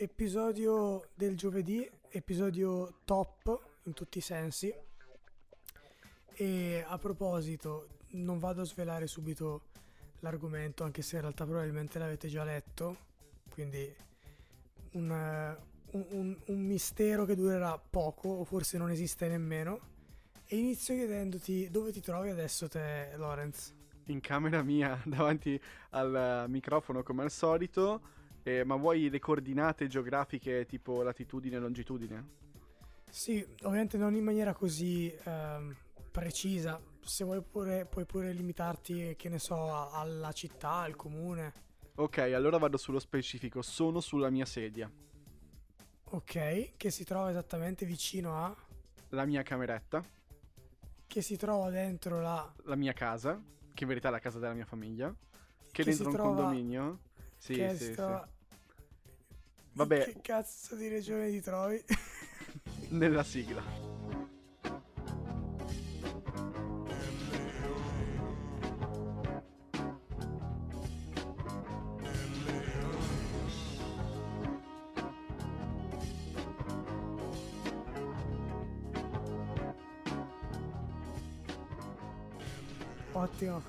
episodio del giovedì, episodio top in tutti i sensi. E a proposito, non vado a svelare subito l'argomento, anche se in realtà probabilmente l'avete già letto, quindi un, un, un, mistero che durerà poco, o forse non esiste nemmeno. E inizio chiedendoti dove ti trovi adesso te, Lorenz? In camera mia, davanti al microfono come al solito, eh, ma vuoi le coordinate geografiche tipo latitudine e longitudine? Sì, ovviamente non in maniera così ehm, precisa, se vuoi pure, puoi pure limitarti, che ne so, alla città, al comune. Ok, allora vado sullo specifico, sono sulla mia sedia. Ok, che si trova esattamente vicino a... La mia cameretta. Che si trova dentro la... La mia casa, che in verità è la casa della mia famiglia. Che, Che dentro un trova- condominio. Sì, che sì, si sì. Vabbè, Che cazzo di regione ti trovi? nella sigla. Ottimo.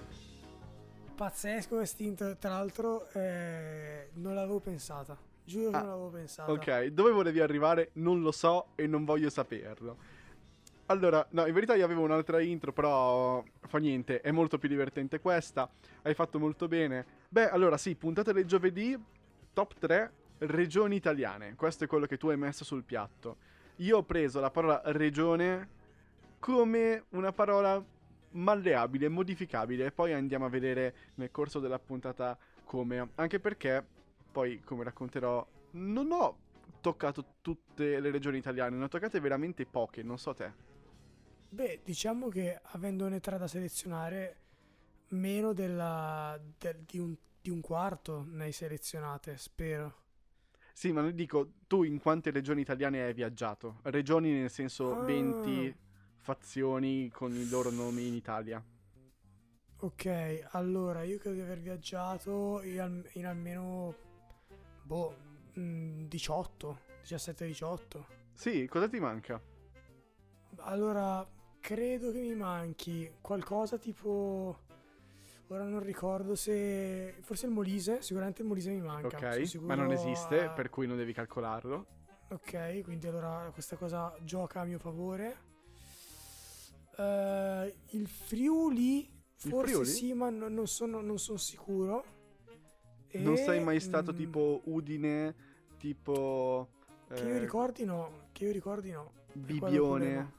Pazzesco questo intro, tra l'altro eh, non l'avevo pensata. Giuro che Ah, non l'avevo pensata. Ok, dove volevi arrivare? Non lo so e non voglio saperlo. Allora, no, in verità io avevo un'altra intro, però fa niente, è molto più divertente questa. Hai fatto molto bene. Beh, allora sì, puntata del giovedì, top 3 regioni italiane. Questo è quello che tu hai messo sul piatto. Io ho preso la parola regione come una parola malleabile, modificabile, e poi andiamo a vedere nel corso della puntata come. Anche perché, poi come racconterò, non ho toccato tutte le regioni italiane, ne ho toccate veramente poche, non so te. Beh, diciamo che avendone tre da selezionare, meno della, del- di, un, di un quarto ne hai selezionate, spero. Sì, ma ne dico, tu in quante regioni italiane hai viaggiato? Regioni nel senso Ah. 20 fazioni con i loro nomi in Italia. Ok, allora io credo di aver viaggiato in, in almeno boh, mm, 18, 17-18. Sì, cosa ti manca? Allora, credo che mi manchi qualcosa tipo. Ora non ricordo se. Forse il Molise, sicuramente il Molise mi manca. Ok, ma non esiste, a- per cui non devi calcolarlo. Ok, quindi allora questa cosa gioca a mio favore. Eh, il Friuli, Il forse Friuli? sì, ma non, non sono, non sono sicuro. Non E, sei mai stato mm, tipo Udine, tipo... Che io eh, ricordi no, che io ricordi no. Problema.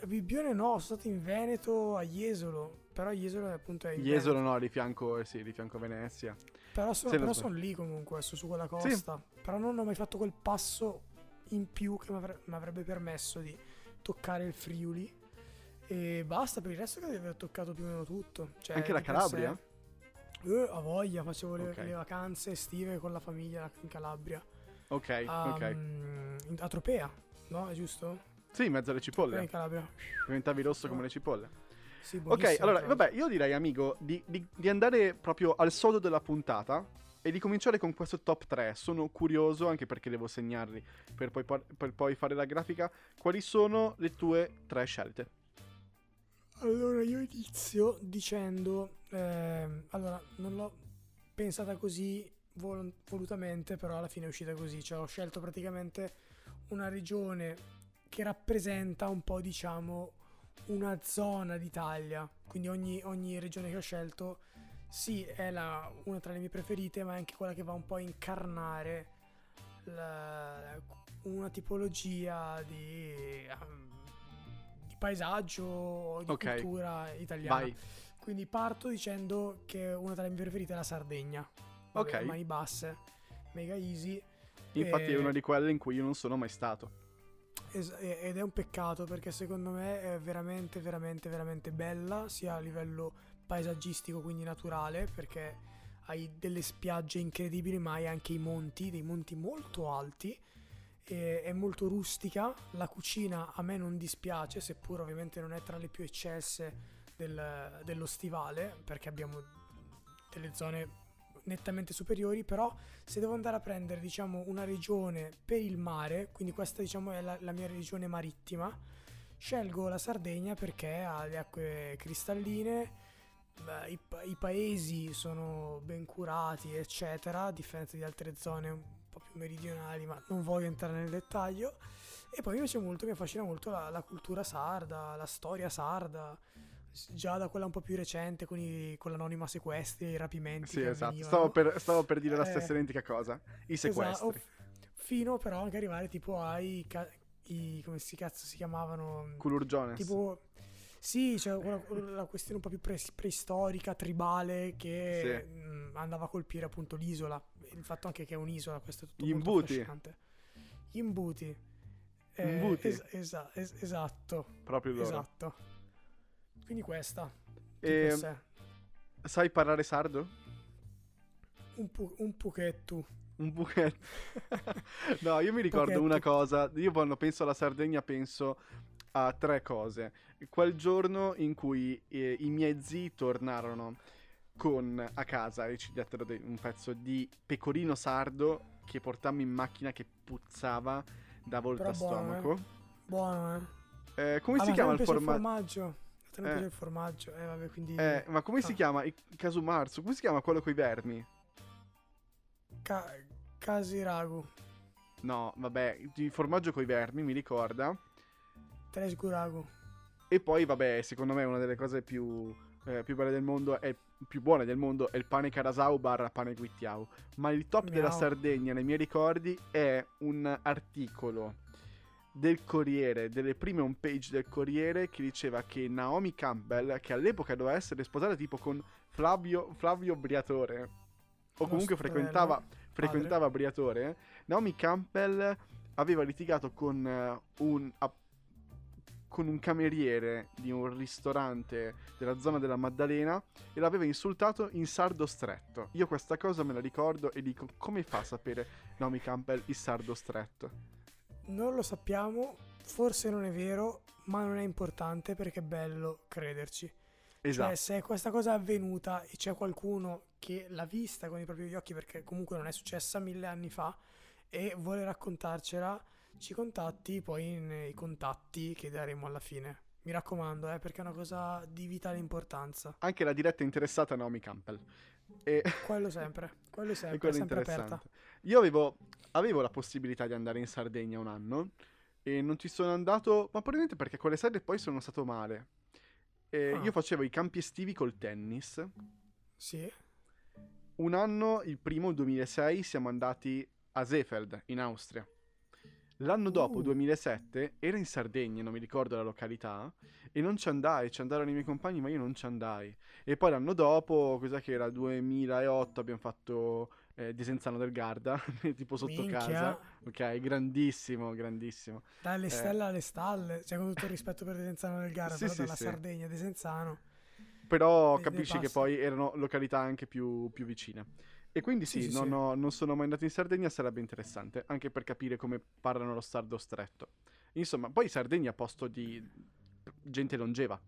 Eh, Bibbione no, sono stato in Veneto a Jesolo, però Jesolo è appunto è in Jesolo Veneto. no, di fianco, eh sì, di fianco a Venezia. Però sono, non sono lì comunque, sto su quella costa. Però non ho mai fatto quel passo in più che mi avre- mi avrebbe permesso di toccare il Friuli. E basta, per il resto credo di aver toccato più o meno tutto. Cioè, Anche la Calabria? sé- Eh, a voglia, facevo le, Ok. le vacanze estive con la famiglia in Calabria. Ok, A, ok. in- a Tropea, no? È giusto? Sì, in mezzo alle Tropea in cipolle. Calabria. Diventavi rosso come le cipolle. Sì, Ok, allora, vabbè, io direi, amico, di, di- di andare proprio al sodo della puntata e di cominciare con questo top 3. Sono curioso, anche perché devo segnarli per poi, par- per poi fare la grafica. Quali sono le tue tre scelte? Allora io inizio dicendo, ehm, allora non l'ho pensata così vol- volutamente, però alla fine è uscita così, cioè ho scelto praticamente una regione che rappresenta un po' diciamo una zona d'Italia, quindi ogni, ogni regione che ho scelto sì è la- una tra le mie preferite, ma è anche quella che va un po' a incarnare la- una tipologia di, di paesaggio o di Ok. cultura italiana. Vai. Quindi parto dicendo che una tra le mie preferite è la Sardegna. Ok. Vabbè, Mani basse, mega easy. Infatti E- è una di quelle in cui io non sono mai stato. Es- ed è un peccato perché secondo me è veramente, veramente, veramente bella, sia a livello paesaggistico, quindi naturale, perché hai delle spiagge incredibili, ma hai anche i monti, dei monti molto alti. È molto rustica, la cucina a me non dispiace, seppur ovviamente non è tra le più eccelse del- dello stivale, perché abbiamo delle zone nettamente superiori, però se devo andare a prendere diciamo una regione per il mare, quindi questa diciamo è la, la mia regione marittima, scelgo la Sardegna perché ha le acque cristalline, i, i paesi sono ben curati, eccetera, a differenza di altre zone meridionali, ma non voglio entrare nel dettaglio. E poi mi piace molto, mi affascina molto la, la cultura sarda, la storia sarda, già da quella un po' più recente con, i, con l'anonima sequestri i rapimenti. Sì, esatto. Stavo per, stavo per dire la Eh, stessa identica cosa. I Esatto, sequestri. o f- fino però anche arrivare tipo ai, ca- i- come si cazzo si chiamavano? Culurgiones. Tipo, sì, c'è quella- la questione un po' più pre- preistorica, tribale, che Sì. mh, andava a colpire appunto l'isola. Il fatto anche che è un'isola, questo è tutto Gli molto imbuti. affascinante. Gli imbuti. Eh, Imbuti. es- esa- es- esatto, Proprio loro. esatto. Quindi questa. E, sé. sai parlare sardo? Un, pu- un pochetto. Un buchetto. no, io mi ricordo Pochetto. una cosa. Io quando penso alla Sardegna penso a tre cose. Quel giorno in cui eh, i miei zii tornarono con a casa e ci dettero de- un pezzo di pecorino sardo che portammo in macchina che puzzava da volta Però a buono, eh. stomaco. Buono, eh. Eh, come Ah, si ma chiama il piace formaggio? Eh. il formaggio? Eh, vabbè, quindi... Eh, ma come si Ah. chiama? Il casumarzo? Come si chiama quello coi vermi? Ca- casiragu. No, vabbè, il formaggio coi vermi mi ricorda. Tresguragu. E poi, vabbè, secondo me una delle cose più, eh, più belle del mondo è più buone del mondo è il pane carasau barra pane guittiau. Ma il top della Miau. Sardegna, nei miei ricordi, è un articolo del Corriere, delle prime homepage del Corriere, che diceva che Naomi Campbell, che all'epoca doveva essere sposata tipo con Flavio, Flavio Briatore, o comunque frequentava, frequentava Briatore, Naomi Campbell aveva litigato con eh, un, con un cameriere di un ristorante della zona della Maddalena e l'aveva insultato in sardo stretto. Io questa cosa me la ricordo e dico come fa a sapere Naomi Campbell il sardo stretto? Non lo sappiamo, forse non è vero, ma non è importante perché è bello crederci. Esatto. Cioè, se questa cosa è avvenuta e c'è qualcuno che l'ha vista con i propri occhi, perché comunque non è successa mille anni fa, e vuole raccontarcela, ci contatti poi nei contatti che daremo alla fine. Mi raccomando, eh, perché è una cosa di vitale importanza. Anche la diretta interessata a Naomi Campbell. E Quello sempre, quello sempre, quello sempre aperta. Io avevo, avevo la possibilità di andare in Sardegna un anno e non ci sono andato, ma probabilmente perché quelle sere poi sono stato male. Ah. Io facevo i campi estivi col tennis. Sì, Un anno, il primo, 2006, siamo andati a Seefeld, in Austria. L'anno dopo, Uh. 2007, era in Sardegna, non mi ricordo la località, e non ci andai, ci andarono i miei compagni, ma io non ci andai. E poi l'anno dopo, cos'è che era? 2008, abbiamo fatto eh, Desenzano del Garda, tipo sotto Minchia. casa. Ok, grandissimo, grandissimo. dalle Eh. stelle alle stalle, cioè con tutto il rispetto per Desenzano del Gara, Sì, però sì, dalla sì. Sardegna, Desenzano. Però ne capisci che passa. poi erano località anche più, più vicine. E quindi sì, Sì, non, sì. ho- non sono mai andato in Sardegna, sarebbe interessante, anche per capire come parlano lo sardo stretto. Insomma, poi Sardegna posto di gente longeva.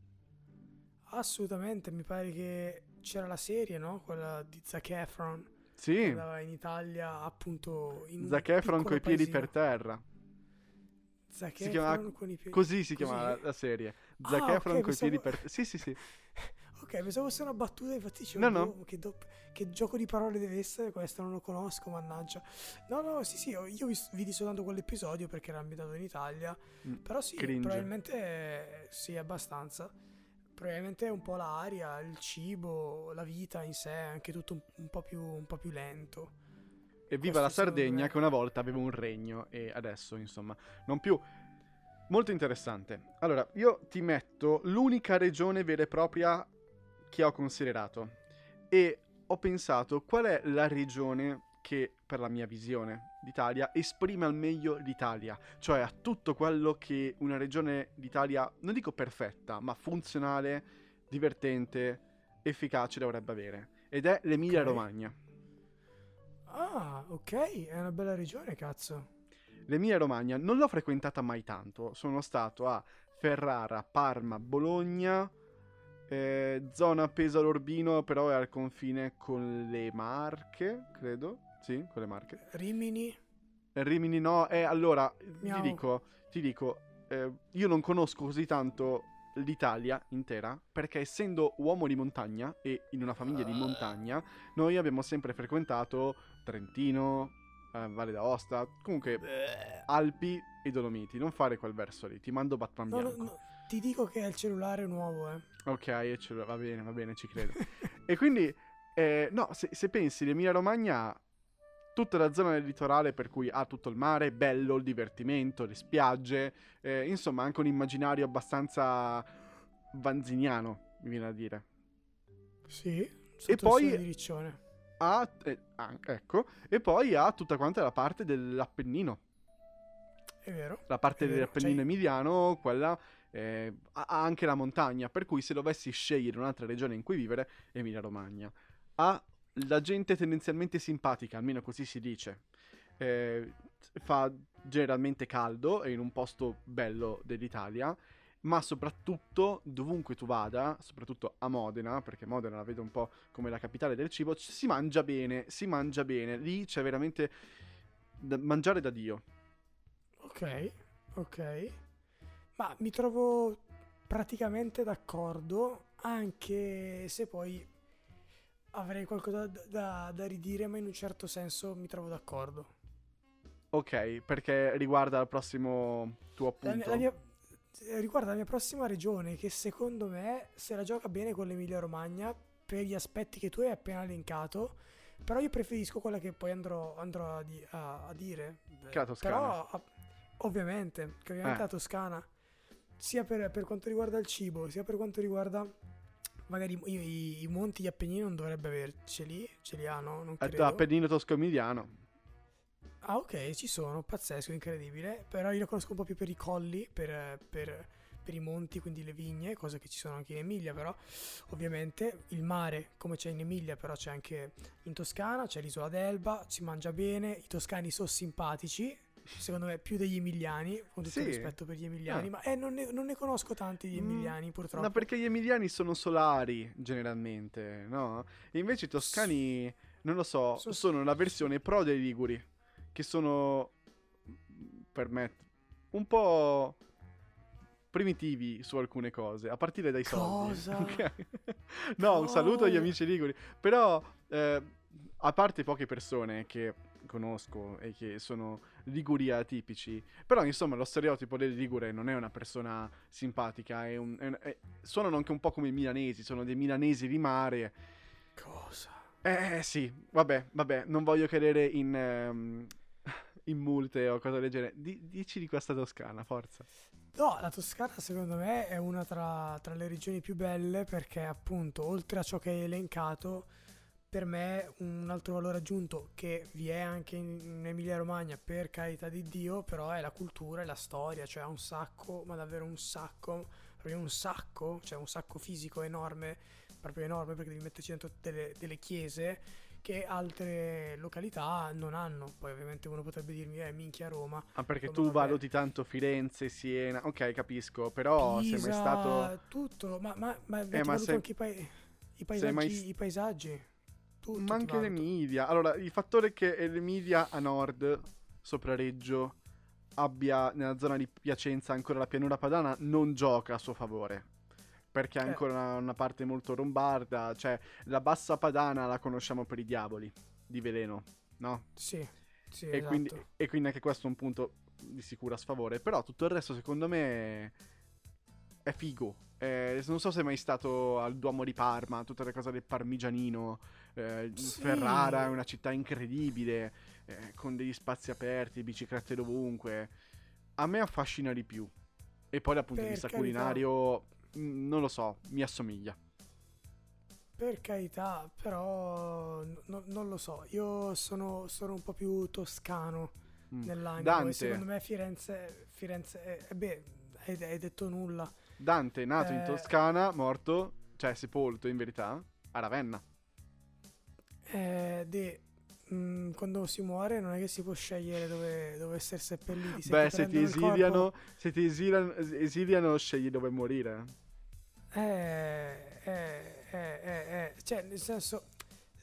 Assolutamente, mi pare che c'era la serie, no? Quella di Zac Efron, che Sì, andava in Italia appunto in Zac Efron coi piedi paesino. per terra. Zac si chiama Efron con i piedi... Così si chiama la, la serie. Ah, Zac ok, Efron coi pensavo- piedi per terra. Sì, sì, sì. Ok, pensavo fosse una battuta, infatti dicevo, No, no. boh, Che, do- che gioco di parole deve essere questo, non lo conosco, mannaggia. No, no, sì, sì, io vis- vidi soltanto quell'episodio perché era ambientato in Italia, Mm, però sì, cringe. probabilmente sì, abbastanza. Probabilmente è un po' l'aria, il cibo, la vita in sé, anche tutto un, un po' più, un po' più lento. E viva la Sardegna che una volta aveva un regno e adesso, insomma, non più. Molto interessante. Allora, io ti metto l'unica regione vera e propria che ho considerato e ho pensato qual è la regione che, per la mia visione d'Italia, esprime al meglio l'Italia, cioè a tutto quello che una regione d'Italia, non dico perfetta, ma funzionale, divertente, efficace dovrebbe avere. Ed è l'Emilia Ok. Romagna. Ah, ok, è una bella regione, cazzo. L'Emilia Romagna non l'ho frequentata mai tanto. Sono stato a Ferrara, Parma, Bologna Eh, zona Pesaro Urbino, però è al confine con le Marche, credo. Sì, con le Marche. Rimini? Rimini no. Eh, allora, Miau. ti dico, ti dico, eh, io non conosco così tanto l'Italia intera, perché essendo uomo di montagna e in una famiglia di montagna, noi abbiamo sempre frequentato Trentino, eh, Valle d'Aosta, comunque Alpi e Dolomiti. Non fare quel verso lì, ti mando Batman No, no, bianco. no, ti dico che è il cellulare nuovo, eh. Ok, e ce l'ho- va bene, va bene, ci credo. e quindi, eh, no, se, se pensi, l'Emilia Romagna, tutta la zona del litorale per cui ha tutto il mare, bello, il divertimento, le spiagge, eh, insomma anche un immaginario abbastanza vanziniano, mi viene a dire. Sì, il poi- di Riccione. Ha, eh, ah, ecco, e poi ha tutta quanta la parte dell'Appennino, È vero? la parte dell'Appennino cioè- emiliano, quella eh, ha anche la montagna, per cui se dovessi scegliere un'altra regione in cui vivere, Emilia Romagna. Ha la gente tendenzialmente simpatica, almeno così si dice. Eh, fa generalmente caldo, è in un posto bello dell'Italia, ma soprattutto dovunque tu vada, soprattutto a Modena, perché Modena la vedo un po' come la capitale del cibo, si mangia bene, si mangia bene, lì c'è veramente da mangiare da Dio. Ok, ok. Ma mi trovo praticamente d'accordo, anche se poi avrei qualcosa da, da- da ridire, ma in un certo senso mi trovo d'accordo. Ok, perché riguarda il prossimo tuo La, appunto. la mia, eh, riguarda la mia prossima regione, che secondo me se la gioca bene con l'Emilia Romagna per gli aspetti che tu hai appena elencato. Però io preferisco quella che poi andrò, andrò a, di- a- a dire. Che la Toscana. Però, a- ovviamente, che ovviamente Eh. la Toscana, sia per, per quanto riguarda il cibo, sia per quanto riguarda. Magari i, i- i monti di Appennini non dovrebbe averceli, ce li ha, no? Non Eh, credo. Appennino Tosco-Emiliano. Ah, ok, ci sono, pazzesco, incredibile. Però io lo conosco un po' più per i colli, per, per- per i monti, quindi le vigne, cose che ci sono anche in Emilia, però ovviamente il mare, come c'è in Emilia, però c'è anche in Toscana, c'è l'isola d'Elba, si mangia bene, i toscani sono simpatici, secondo me più degli emiliani, con tutto Sì. rispetto per gli emiliani, Ah. ma eh, non, ne, non ne conosco tanti di Mm, emiliani purtroppo. No, perché gli emiliani sono solari, generalmente, no? E invece i toscani, non lo so, So- sono la versione pro dei liguri, che sono, per me, un po' primitivi su alcune cose, a partire dai soldi. Cosa? ok? no, un saluto agli amici liguri. Però, eh, a parte poche persone che conosco e che sono liguri atipici, però insomma lo stereotipo del ligure non è una persona simpatica, è un- è un- è- suonano anche un po' come i milanesi, sono dei milanesi di mare. Cosa? Eh sì, vabbè, vabbè, non voglio cadere in, ehm, in multe o cose del genere. Di- dici di questa toscana, forza. No, la Toscana secondo me è una tra, tra le regioni più belle perché appunto oltre a ciò che hai elencato, per me un altro valore aggiunto che vi è anche in, Emilia Romagna per carità di Dio, però è la cultura e la storia, cioè ha un sacco, ma davvero un sacco, proprio un sacco, cioè un sacco fisico enorme, proprio enorme perché devi metterci dentro delle, delle chiese che altre località non hanno. Poi ovviamente uno potrebbe dirmi, eh minchia Roma, Ah, perché tu vabbè. valuti tanto Firenze, Siena. Ok, capisco, però sei mai Pisa, stato... tutto, ma, ma, ma, Eh, ma sei- anche i, pa- i paesaggi, mai- i paesaggi. Tutto Ma anche l'Emilia. Allora, il fattore che l'Emilia a nord, sopra Reggio, abbia nella zona di Piacenza ancora la pianura padana non gioca a suo favore. Perché è Eh. ancora una, una parte molto lombarda. Cioè, la bassa padana la conosciamo per i diavoli di veleno, no? Sì, sì, E, esatto. quindi, e quindi anche questo è un punto di sicura sfavore. Però tutto il resto, secondo me, è figo. Eh, non so se è mai stato al Duomo di Parma, tutte le cose del Parmigianino. eh, Sì. Ferrara è una città incredibile, eh, con degli spazi aperti, biciclette dovunque. A me affascina di più. E poi dal punto di Per vista carità. culinario, mh, non lo so, mi assomiglia. Per carità, però no- non lo so. Io sono, sono un po' più toscano Mm. nell'animo. Dante. E secondo me Firenze, Firenze è, eh, beh, hai, hai detto nulla. Dante, nato in Eh. Toscana, morto, cioè sepolto in verità, a Ravenna. Eh, de- mm, quando si muore non è che si può scegliere dove, dove essere seppelliti. Beh, ti se ti il corpo- esiliano, se ti esiliano, esiliano, scegli dove morire. Eh, eh, eh, eh, eh, cioè, nel senso,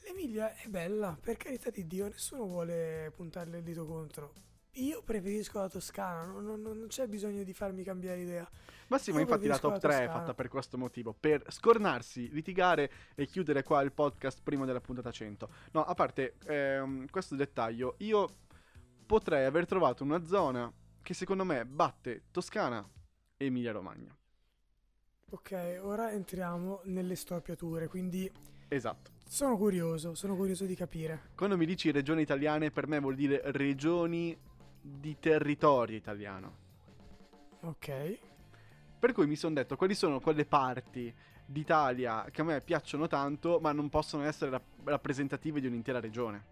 l'Emilia è bella, per carità di Dio, nessuno vuole puntarle il dito contro. Io preferisco la Toscana, non, non- non c'è bisogno di farmi cambiare idea. Ma sì, ma infatti la top la 3 è fatta per questo motivo, per scornarsi, litigare e chiudere qua il podcast prima della puntata 100. No, a parte ehm, questo dettaglio, io potrei aver trovato una zona che secondo me batte Toscana e Emilia Romagna. Ok, ora entriamo nelle storpiature, quindi Esatto. sono curioso, sono curioso di capire. Quando mi dici regioni italiane, per me vuol dire regioni di territorio italiano. Ok, Per cui mi sono detto quali sono quelle parti d'Italia che a me piacciono tanto, ma non possono essere rap- rappresentative di un'intera regione.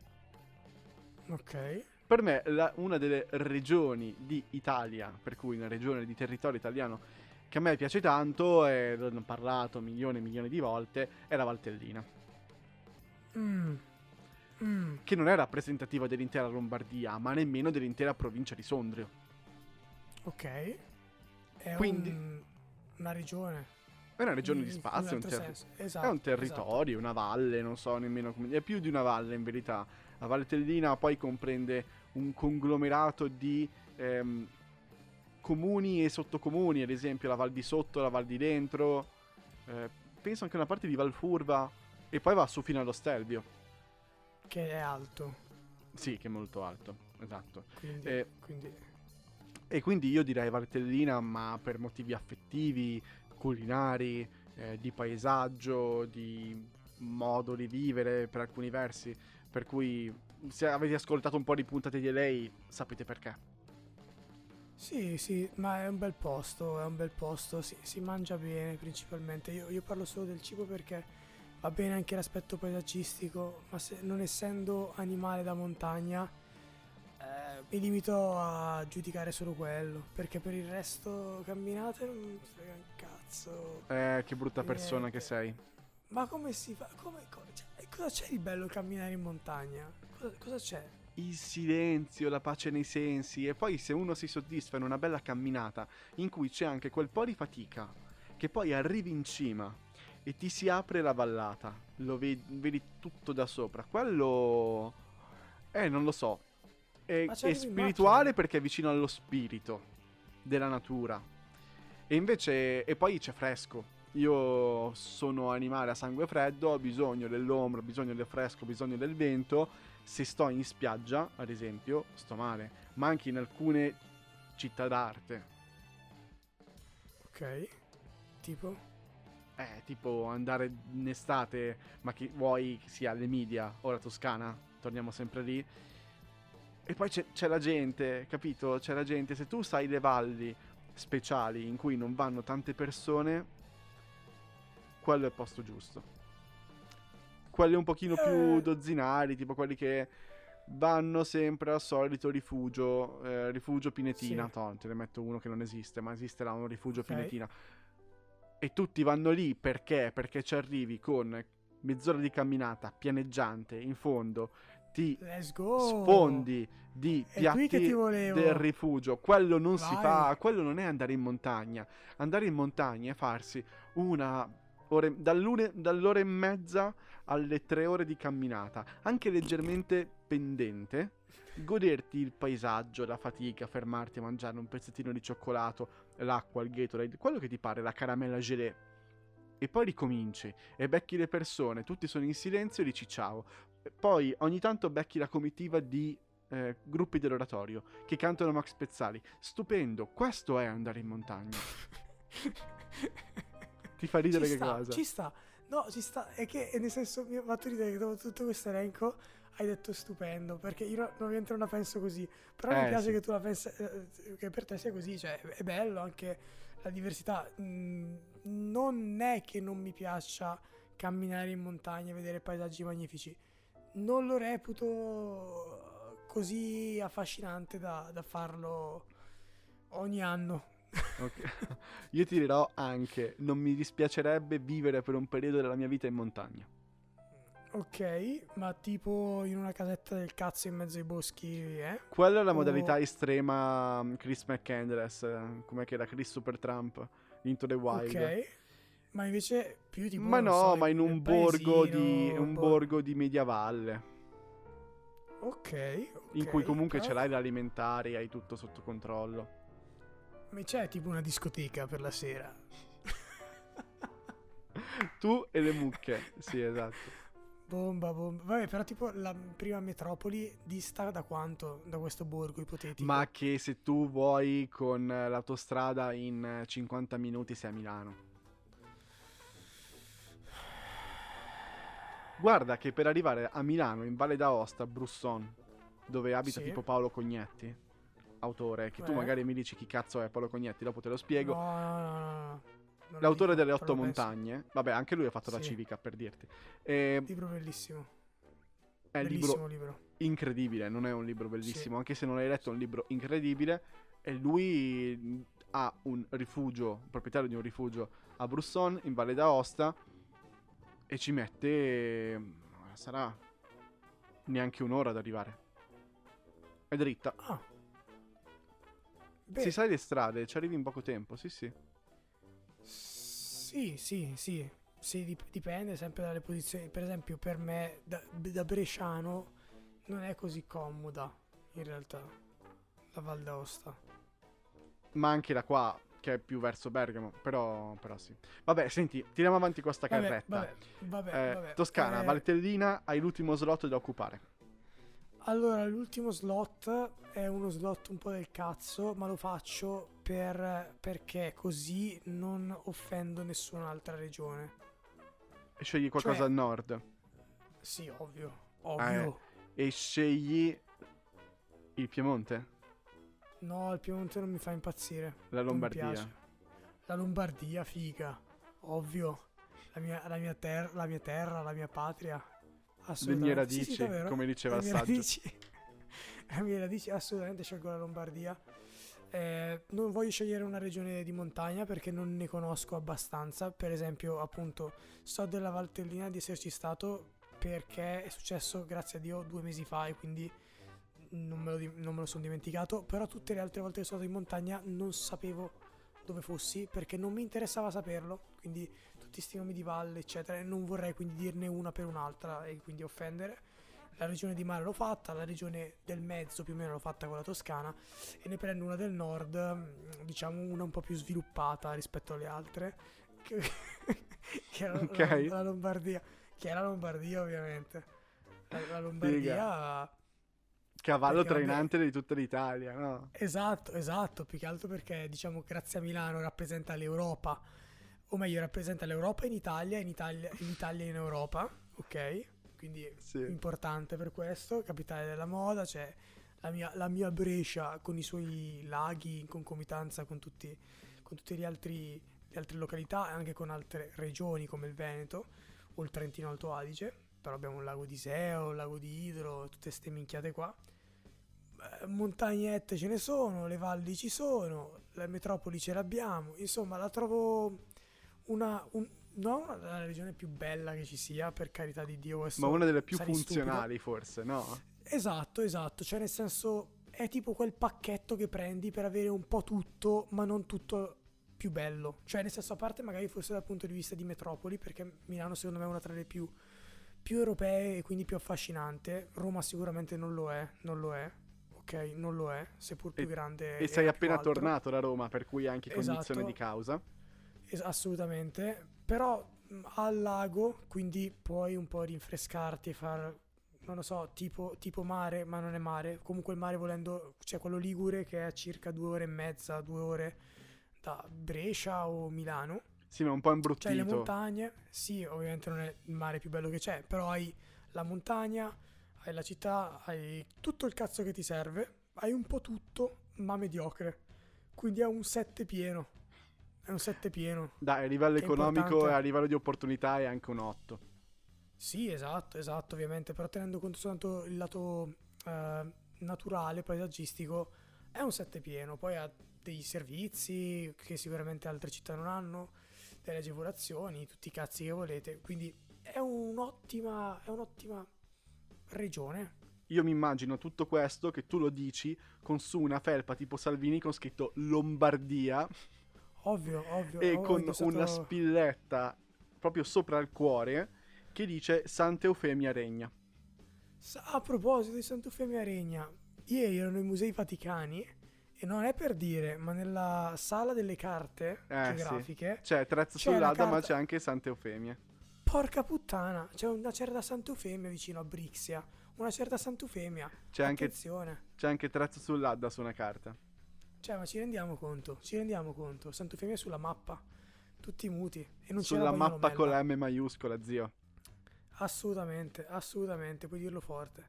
ok, Per me la- una delle regioni di Italia, per cui una regione di territorio italiano che a me piace tanto, e ho parlato milioni e milioni di volte, è la Valtellina, Mm. Mm. che non è rappresentativa dell'intera Lombardia, ma nemmeno dell'intera provincia di Sondrio. ok. È Quindi- un- una regione. È una regione di in spazio, un, altro ter- senso. Esatto, è un esatto. territorio, una valle, non so nemmeno come... È più di una valle in verità. La Valtellina poi comprende un conglomerato di ehm, comuni e sottocomuni, ad esempio la Val di Sotto, la Val di Dentro, eh, penso anche una parte di Valfurva e poi va su fino allo Stelvio. Che è alto. Sì, che è molto alto, esatto. Quindi, Eh, quindi E quindi io direi Valtellina, ma per motivi affettivi, culinari, eh, di paesaggio, di modo di vivere per alcuni versi. Per cui se avete ascoltato un po' di puntate di lei, sapete perché. Sì, sì, ma è un bel posto, è un bel posto, si, si mangia bene principalmente. Io, io parlo solo del cibo perché va bene anche l'aspetto paesaggistico, ma se- non essendo animale da montagna eh, mi limito a giudicare solo quello, perché per il resto camminate non mi frega un cazzo. Eh, che brutta persona Niente. che sei. Ma come si fa? Come, co- cioè, cosa c'è di bello camminare in montagna? Cosa, cosa c'è? Il silenzio, la pace nei sensi. E poi se uno si soddisfa in una bella camminata in cui c'è anche quel po' di fatica, che poi arrivi in cima e ti si apre la vallata, lo vedi, vedi tutto da sopra. Quello... Eh, non lo so. È, è spirituale perché è vicino allo spirito della natura. E invece... E poi c'è fresco. Io sono animale a sangue freddo, ho bisogno dell'ombra, ho bisogno del fresco, ho bisogno del vento. Se sto in spiaggia, ad esempio, sto male. Ma anche in alcune città d'arte. Ok, tipo? Eh, tipo andare in estate, ma che vuoi che sia l'Emilia o la Toscana, torniamo sempre lì. E poi c'è, c'è la gente, capito? C'è la gente. Se tu sai le valli speciali in cui non vanno tante persone, quello è il posto giusto. Quelli un pochino più Eh. dozzinari, tipo quelli che vanno sempre al solito rifugio, eh, rifugio Pinetina. Sì. Toh, te ne metto uno che non esiste, ma esisterà un rifugio Ok. Pinetina. E tutti vanno lì perché? Perché ci arrivi con mezz'ora di camminata, pianeggiante, in fondo, ti sfondi di piatti del rifugio. Quello non si Vai. fa, quello non è andare in montagna. Andare in montagna è farsi una ore, dall'ora e mezza alle tre ore di camminata, anche leggermente pendente. Goderti il paesaggio, la fatica, fermarti a mangiare un pezzettino di cioccolato, l'acqua, il Gatorade, quello che ti pare, la caramella gelée. E poi ricominci e becchi le persone, tutti sono in silenzio e dici ciao. Poi ogni tanto becchi la comitiva di eh, gruppi dell'oratorio che cantano Max Pezzali. Stupendo, questo è andare in montagna. Ti fa ridere ci che sta, cosa? Ci sta. No, ci sta. È che nel senso mi ha fatto ridere che dopo tutto questo elenco hai detto stupendo. Perché io no- ovviamente non la penso così. Però Eh, mi piace sì. che tu la pensi. eh, che per te sia così. Cioè, è bello anche la diversità. Mm, non è che non mi piaccia camminare in montagna e vedere paesaggi magnifici. Non lo reputo così affascinante da, da farlo ogni anno. Ok. Io ti dirò anche, non mi dispiacerebbe vivere per un periodo della mia vita in montagna. Ok, ma tipo in una casetta del cazzo in mezzo ai boschi, eh? Quella è la Oh. modalità estrema mm, Chris McCandless, eh, come che era Chris Super Trump, Into the Wild. Ok. Ma invece più tipo... ma no, so, ma in un borgo di un boh. borgo di mediavalle. Ok, In cui comunque però- ce l'hai l'alimentare, hai tutto sotto controllo. Ma c'è tipo una discoteca per la sera. Tu e le mucche. sì, esatto. Bomba, bomba. Vabbè, però tipo la prima metropoli dista da quanto? Da questo borgo ipotetico? Ma che se tu vuoi con l'autostrada in eh, 50 minuti sei a Milano. Guarda che per arrivare a Milano, in Valle d'Aosta, Brusson, dove abita Sì. tipo Paolo Cognetti, autore, che tu Eh. magari mi dici chi cazzo è Paolo Cognetti, dopo te lo spiego. No, no, no, no, L'autore delle otto montagne, vabbè, anche lui ha fatto la Sì. civica per dirti. E Libro bellissimo. è un Bellissimo libro libro. incredibile, non è un libro bellissimo, anche se non l'hai letto è un libro incredibile e lui ha un rifugio, proprietario di un rifugio a Brusson in Valle d'Aosta e ci mette sarà neanche un'ora ad arrivare. È dritta. Ah. Beh, Si sai le strade, ci arrivi in poco tempo, sì sì. Sì, sì, sì. Sì, dip- dipende sempre dalle posizioni. Per esempio, per me, da, da Bresciano, non è così comoda, in realtà, la Val d'Aosta. Ma anche da qua, che è più verso Bergamo, però, però sì. Vabbè, senti, tiriamo avanti questa Vabbè, carretta. vabbè, vabbè, Eh, vabbè. Toscana, Eh, Valtellina, hai l'ultimo slot da occupare. Allora, l'ultimo slot è uno slot un po' del cazzo, ma lo faccio per, perché così non offendo nessun'altra regione. E scegli qualcosa Cioè- al nord. Sì, ovvio, ovvio. E scegli il Piemonte, No, il Piemonte non mi fa impazzire. la Lombardia. La Lombardia, figa, ovvio. La mia, la mia ter- la mia terra, la mia patria. Le Assolutamente. mie Sì, sì, radici, davvero. come diceva Le il saggio. radici. Le mie radici, assolutamente scelgo la Lombardia. Eh, non voglio scegliere una regione di montagna perché non ne conosco abbastanza. Per esempio, appunto, so della Valtellina di esserci stato perché è successo, grazie a Dio, due mesi fa e quindi non me lo, di- lo sono dimenticato. Però tutte le altre volte che sono stato in montagna non sapevo dove fossi perché non mi interessava saperlo. Quindi tutti sti nomi di valle, eccetera, e non vorrei quindi dirne una per un'altra e quindi offendere. La regione di mare l'ho fatta, la regione del mezzo più o meno l'ho fatta con la Toscana e ne prendo una del nord, mm, diciamo una un po' più sviluppata rispetto alle altre, che, che era la- Ok. la, la Lombardia, che è la Lombardia ovviamente. La, la Lombardia... Cavallo Perché, vabbè- trainante di tutta l'Italia, no? Esatto, esatto, più che altro perché diciamo grazie a Milano rappresenta l'Europa, o meglio rappresenta l'Europa in Italia, in Italia in, Italia in Europa, ok? Quindi Sì. importante per questo, capitale della moda, c'è la mia, la mia Brescia con i suoi laghi in concomitanza con, tutti, con tutte le, altri- le altre località e anche con altre regioni come il Veneto o il Trentino Alto Adige, però abbiamo il lago di Seo, il lago di Idro, tutte ste minchiate qua. Eh, Montagnette ce ne sono, le valli ci sono, la metropoli ce l'abbiamo, insomma la trovo una, un- non la regione più bella che ci sia, per carità di Dio. Ma una delle più sarei stupido. funzionali, forse, no? Esatto, esatto, cioè nel senso è tipo quel pacchetto che prendi per avere un po' tutto, ma non tutto più bello. Cioè nel senso a parte magari forse dal punto di vista di metropoli, perché Milano secondo me è una tra le più, più europee e quindi più affascinante. Roma sicuramente non lo è, non lo è. Ok, non lo è, seppur più E- grande. E sei appena tornato da Roma, per cui anche Esatto. di causa. Es- assolutamente. Però al lago, quindi puoi un po' rinfrescarti far, non lo so, tipo, tipo mare, ma non è mare. Comunque il mare volendo, c'è quello Ligure che è a circa due ore e mezza, due ore da Brescia o Milano. Sì, ma un po' C'hai le imbruttito. montagne, sì, ovviamente non è il mare più bello che c'è, però hai la montagna, hai la città, hai tutto il cazzo che ti serve, hai un po' tutto, ma mediocre. Quindi è un 7 pieno. È un 7 pieno. Dai, a livello Che economico e a livello di opportunità è anche un 8. Sì, esatto, esatto, ovviamente, però tenendo conto soltanto il lato eh, naturale, paesaggistico, è un 7 pieno, poi ha dei servizi che sicuramente altre città non hanno, delle agevolazioni, tutti i cazzi che volete, quindi è un'ottima, è un'ottima regione. Io mi immagino tutto questo che tu lo dici con su una felpa tipo Salvini con scritto Lombardia. Ovvio, ovvio. e ho con indossato- una spilletta proprio sopra il cuore che dice Santa Eufemia regna. A proposito di Sant'Eufemia Regna, ieri erano i Musei Vaticani e non è per dire, ma nella sala delle carte Eh, sì. geografiche, C'è Trezzo la sull'Ada, ma carta- c'è anche Santa Eufemia. porca puttana, c'è una certa Sant'Eufemia vicino a Brixia. Una certa Sant'Eufemia. C'è anche, c'è anche Trezzo sull'Adda su una carta. Cioè, ma ci rendiamo conto? Ci rendiamo conto? Sant'Eufemia è sulla mappa. Tutti muti. E non Sulla la mappa con la M maiuscola, zio. Assolutamente, assolutamente, puoi dirlo forte.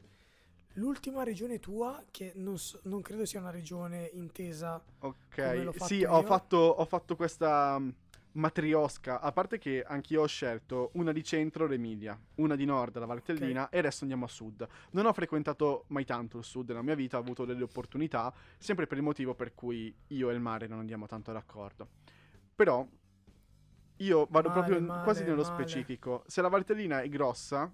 L'ultima regione tua, che non, so- non credo sia una regione intesa Ok, sì, ho fatto, ho fatto questa matriosca. A parte che anch'io ho scelto una di centro, l'Emilia, una di nord, la Valtellina, e adesso andiamo a sud. Non ho frequentato mai tanto il sud nella mia vita, ho avuto delle opportunità, sempre per il motivo per cui io e il mare non andiamo tanto d'accordo. Però io vado Male, proprio male, quasi nello male. specifico. Se la Valtellina è grossa,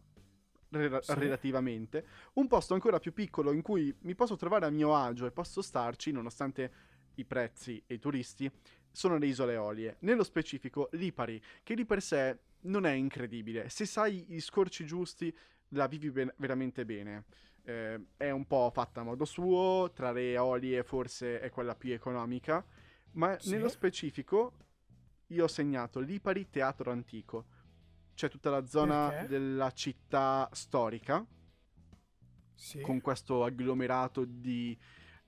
rela- Sì. relativamente, un posto ancora più piccolo in cui mi posso trovare a mio agio e posso starci, nonostante i prezzi e i turisti, sono le isole Eolie. Nello specifico Lipari, che di per sé non è incredibile. Se sai gli scorci giusti, la vivi ben- veramente bene. Eh, è un po' fatta a modo suo, tra le Eolie forse è quella più economica, ma Sì. nello specifico io ho segnato Lipari Teatro Antico. C'è tutta la zona Perché? della città storica, Sì. con questo agglomerato di...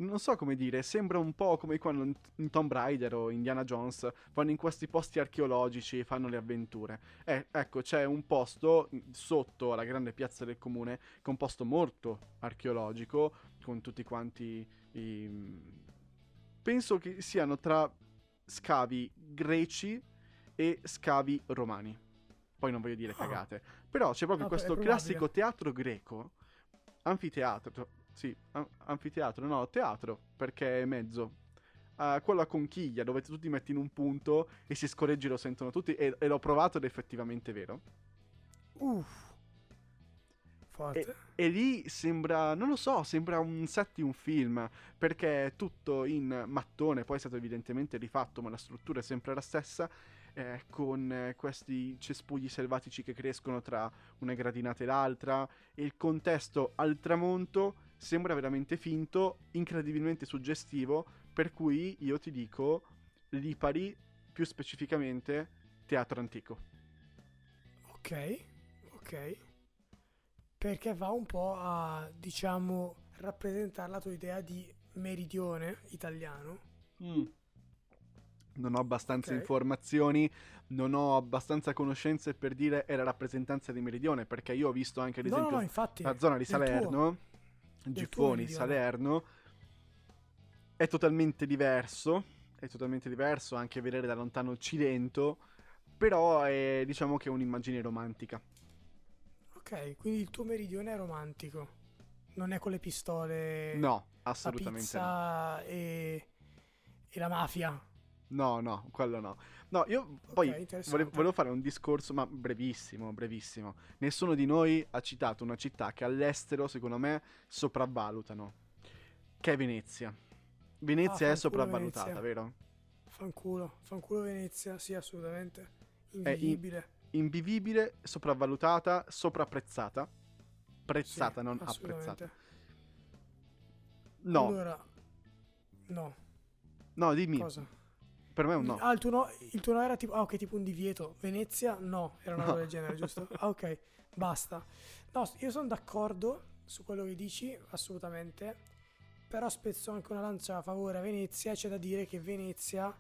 Non so come dire, sembra un po' come quando in- Tomb Raider o Indiana Jones vanno in questi posti archeologici e fanno le avventure. Eh, ecco, c'è un posto sotto alla grande piazza del comune, che è un posto molto archeologico, con tutti quanti i... Penso che siano tra scavi greci e scavi romani. Poi non voglio dire Ah. cagate. Però c'è proprio Ah, questo classico teatro greco, anfiteatro, sì, an- anfiteatro, no, teatro, perché è mezzo. Ah, quello a conchiglia, dove tu ti metti in un punto e si scorreggi lo sentono tutti, e, e l'ho provato ed è effettivamente vero. Uff. Forte. E lì sembra, non lo so, sembra un set di un film, perché è tutto in mattone, poi è stato evidentemente rifatto, ma la struttura è sempre la stessa, eh, con questi cespugli selvatici che crescono tra una gradinata e l'altra, e il contesto al tramonto sembra veramente finto, incredibilmente suggestivo, per cui io ti dico Lipari, più specificamente teatro antico. Ok, ok. Perché va un po' a, diciamo, rappresentare la tua idea di meridione italiano. Non ho abbastanza Ok. informazioni, non ho abbastanza conoscenze per dire è la rappresentanza di Meridione, perché io ho visto anche ad No, no, esempio no, infatti. la zona di. Salerno, tuo Giffoni. Salerno, è totalmente diverso, è totalmente diverso anche vedere da lontano il Cilento, però è, diciamo che è un'immagine romantica. Ok, quindi il tuo meridione è romantico. Non è con le pistole, No, la assolutamente no. pizza e, e la mafia. No, no, quello no. No, io poi interessante. vole- volevo fare un discorso, ma brevissimo, brevissimo. Nessuno di noi ha citato una città che all'estero, secondo me, sopravvalutano, che è Venezia. Venezia Ah, è sopravvalutata, Venezia. vero? Fanculo, fanculo Venezia, sì, assolutamente. in- Invivibile. Invivibile, sopravvalutata, soprapprezzata. Prezzata, Sì, non apprezzata. No, Allora, no, no, dimmi. cosa? Per me è un no. Ah, il tuo no, il tuo no era tipo, ah, ok, tipo un divieto. Venezia? No, era una No. roba del genere, giusto? Ah, ok, basta. No, io sono d'accordo su quello che dici, assolutamente. Però spezzo anche una lancia a favore a Venezia. C'è da dire che Venezia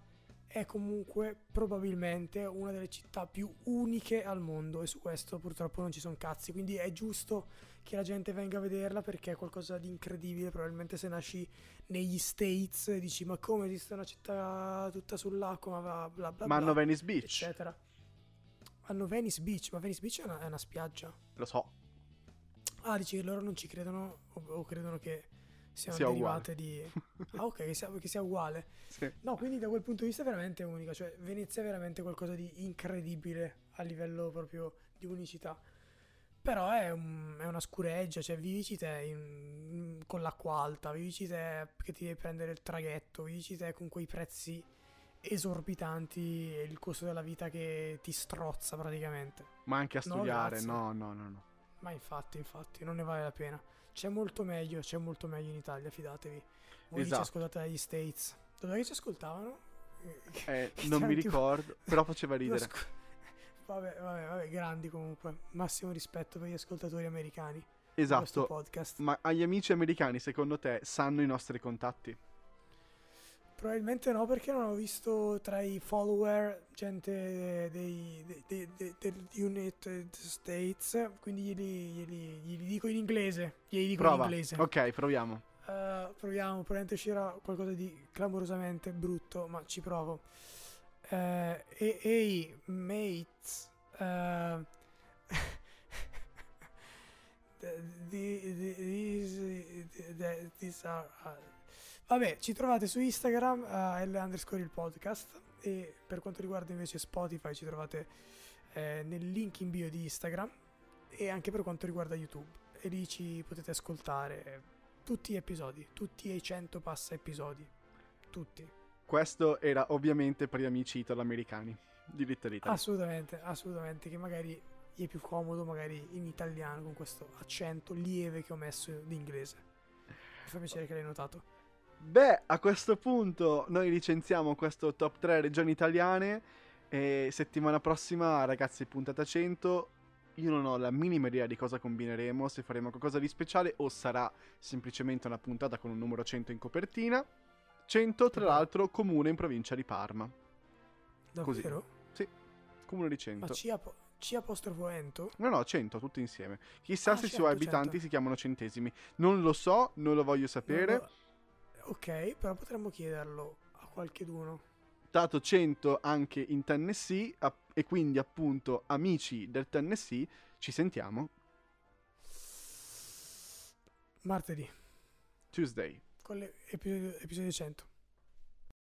è comunque probabilmente una delle città più uniche al mondo e su questo purtroppo non ci sono cazzi. Quindi è giusto che la gente venga a vederla perché è qualcosa di incredibile. Probabilmente se nasci negli States e dici ma come esiste una città tutta sull'acqua, ma bla bla bla. Ma hanno Venice Beach, eccetera. Hanno Venice Beach, ma Venice Beach è una, è una spiaggia. lo so. Ah, dici che loro non ci credono o, o credono che siano Sia derivate di... Ah, ok, che sia, che sia uguale. Sì. No, quindi da quel punto di vista è veramente unica, cioè Venezia è veramente qualcosa di incredibile a livello proprio di unicità. Però è, un- è una scureggia, cioè vivici te in- con l'acqua alta, vivici te che ti devi prendere il traghetto, vivici te con quei prezzi esorbitanti e il costo della vita che ti strozza praticamente. Ma anche a studiare, no, no, no, no. Ma infatti, infatti, non ne vale la pena. C'è molto meglio, c'è molto meglio in Italia, fidatevi. Voi che ci Esatto. ascoltate dagli States. Dove ci ascoltavano? Eh, non mi ricordo, però faceva ridere. scu- Vabbè, vabbè, vabbè, grandi comunque. Massimo rispetto per gli ascoltatori americani. Esatto. podcast. Ma agli amici americani, secondo te, sanno i nostri contatti? Probabilmente no, perché non ho visto tra i follower gente dei, dei- dei- dei- United States, quindi glieli, glieli- glieli dico in inglese. Glieli dico Prova. in inglese. Ok, proviamo. Eh, proviamo, probabilmente uscirà qualcosa di clamorosamente brutto, ma ci provo. Eh, e- Ehi, mates. eh, the- the- these- the- these are- uh, Vabbè, ci trovate su Instagram, uh, L underscore il podcast. E per quanto riguarda invece Spotify, ci trovate eh, nel link in bio di Instagram. E anche per quanto riguarda YouTube. E lì ci potete ascoltare tutti gli episodi, tutti i 100 passa episodi. Tutti. Questo era ovviamente per gli amici italo-americani di Little Italy. Assolutamente, assolutamente. Che magari gli è più comodo, magari in italiano, con questo accento lieve che ho messo di inglese. Mi fa piacere che l'hai notato. Beh, a questo punto noi licenziamo questo top 3 regioni italiane e settimana prossima, ragazzi, puntata 100. Io non ho la minima idea di cosa combineremo, se faremo qualcosa di speciale o sarà semplicemente una puntata con un numero 100 in copertina. 100, tra l'altro, comune in provincia di Parma. Così. Davvero? Comune di Ma 100. C, apo- C apostrofo ento? No, no, 100, tutti insieme. Chissà Ah, se i 100, suoi abitanti 100. si chiamano centesimi. Non lo so, non lo voglio sapere. Non lo- Ok, però potremmo chiederlo a qualcheduno. Dato 100 anche in Tennessee a- e quindi appunto amici del Tennessee, ci sentiamo Martedì, Tuesday. con l'episodio episodio 100.